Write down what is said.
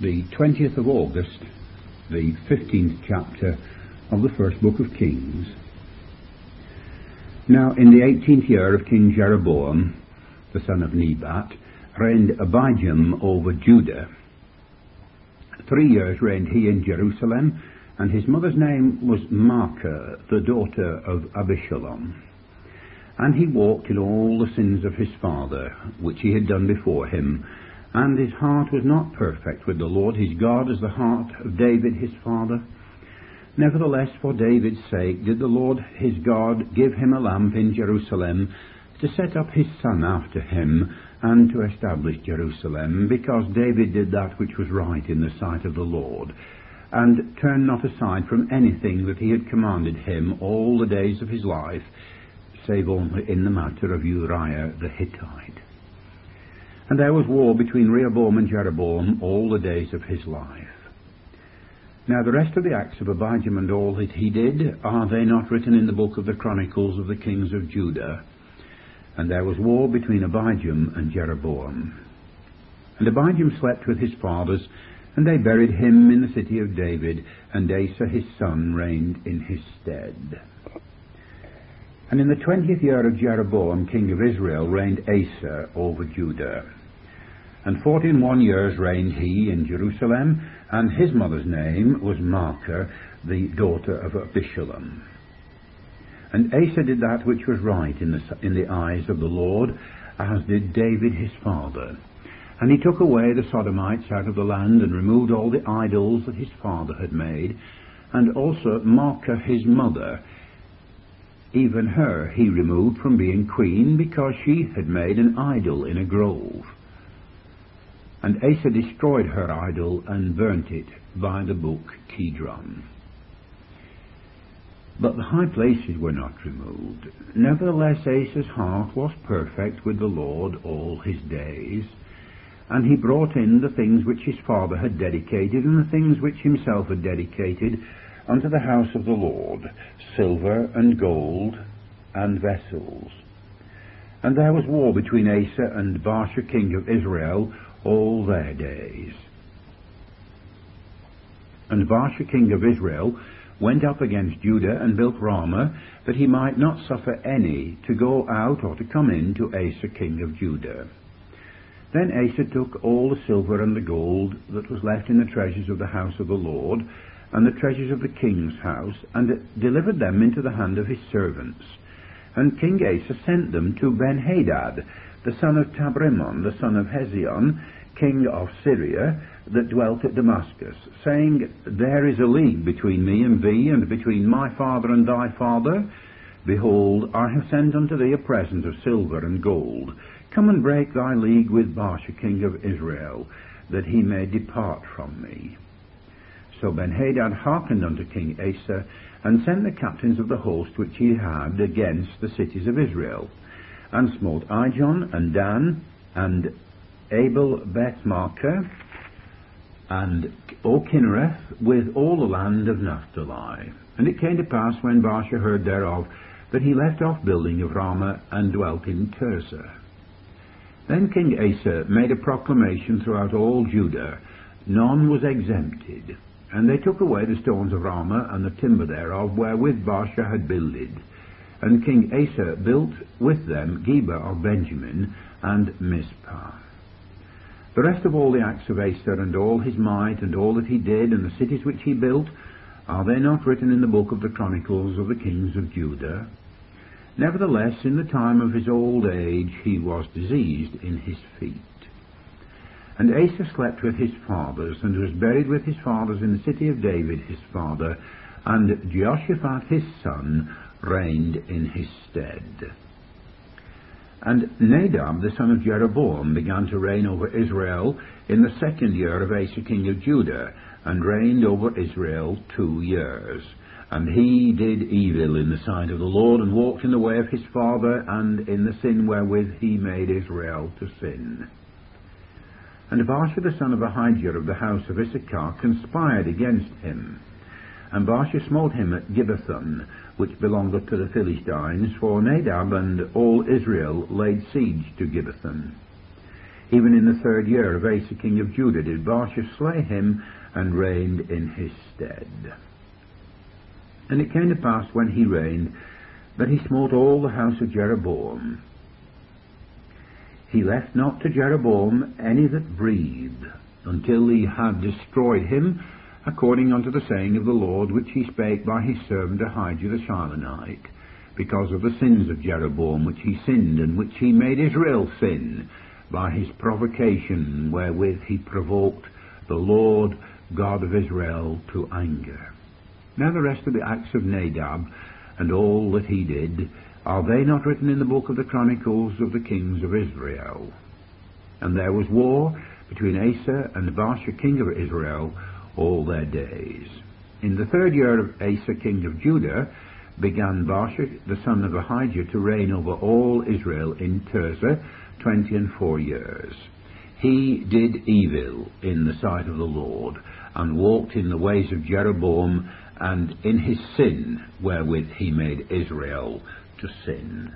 the 20th of August, the 15th chapter of the first book of Kings. Now, in the 18th year of King Jeroboam, the son of Nebat, reigned Abijam over Judah. Three years reigned he in Jerusalem, and his mother's name was Maachah, the daughter of Abishalom. And he walked in all the sins of his father, which he had done before him, and his heart was not perfect with the Lord his God as the heart of David his father. Nevertheless, for David's sake did the Lord his God give him a lamp in Jerusalem to set up his son after him and to establish Jerusalem, because David did that which was right in the sight of the Lord, and turned not aside from anything that he had commanded him all the days of his life, save only in the matter of Uriah the Hittite. And there was war between Rehoboam and Jeroboam all the days of his life. Now the rest of the acts of Abijam and all that he did, are they not written in the book of the Chronicles of the kings of Judah? And there was war between Abijam and Jeroboam. And Abijam slept with his fathers, and they buried him in the city of David, and Asa his son reigned in his stead. And in the twentieth year of Jeroboam, king of Israel, reigned Asa over Judah. And forty and one years reigned he in Jerusalem, and his mother's name was Maachah, the daughter of Abishalom. And Asa did that which was right in the, in the eyes of the Lord, as did David his father. And he took away the Sodomites out of the land, and removed all the idols that his father had made, and also Maachah his mother. Even her he removed from being queen, because she had made an idol in a grove. And Asa destroyed her idol and burnt it by the brook Kidron. But the high places were not removed. Nevertheless, Asa's heart was perfect with the Lord all his days. And he brought in the things which his father had dedicated, and the things which himself had dedicated, unto the house of the Lord, silver and gold and vessels. And there was war between Asa and Baasha king of Israel all their days. And Baasha king of Israel went up against Judah and built Ramah, that he might not suffer any to go out or to come in to Asa king of Judah. Then Asa took all the silver and the gold that was left in the treasures of the house of the Lord, and the treasures of the king's house, and delivered them into the hand of his servants. And King Asa sent them to Benhadad, the son of Tabrimon, the son of Hezion, king of Syria, that dwelt at Damascus, saying, There is a league between me and thee, and between my father and thy father. Behold, I have sent unto thee a present of silver and gold. Come and break thy league with Baasha king of Israel, that he may depart from me. So Benhadad hearkened unto King Asa, and sent the captains of the host which he had against the cities of Israel and smote Ijon and Dan and Abel Bethmaachah and O with all the land of Naphtali. And it came to pass when Baasha heard thereof that he left off building of Ramah and dwelt in Tirzah. Then King Asa made a proclamation throughout all Judah, none was exempted. And they took away the stones of Ramah and the timber thereof, wherewith Baasha had builded. And King Asa built with them Geba of Benjamin and Mizpah. The rest of all the acts of Asa and all his might and all that he did and the cities which he built, are they not written in the book of the Chronicles of the kings of Judah? Nevertheless, in the time of his old age he was diseased in his feet. And Asa slept with his fathers, and was buried with his fathers in the city of David his father, and Jehoshaphat his son reigned in his stead. And Nadab the son of Jeroboam began to reign over Israel in the second year of Asa king of Judah, and reigned over Israel two years. And he did evil in the sight of the Lord, and walked in the way of his father, and in the sin wherewith he made Israel to sin. And Baasha the son of Ahijah of the house of Issachar conspired against him. And Baasha smote him at Gibbethon, which belonged to the Philistines, for Nadab and all Israel laid siege to Gibbethon. Even in the third year of Asa king of Judah did Baasha slay him and reigned in his stead. And it came to pass when he reigned that he smote all the house of Jeroboam. He left not to Jeroboam any that breathed, until he had destroyed him, according unto the saying of the Lord, which he spake by his servant Ahijah the Shilonite, because of the sins of Jeroboam, which he sinned, and which he made Israel sin, by his provocation wherewith he provoked the Lord God of Israel to anger. Now the rest of the acts of Nadab, and all that he did, are they not written in the book of the Chronicles of the kings of Israel? And there was war between Asa and Baasha king of Israel all their days. In the third year of Asa king of Judah began Baasha the son of Ahijah to reign over all Israel in Tirzah twenty and four years. He did evil in the sight of the Lord, and walked in the ways of Jeroboam, and in his sin wherewith he made Israel to sin.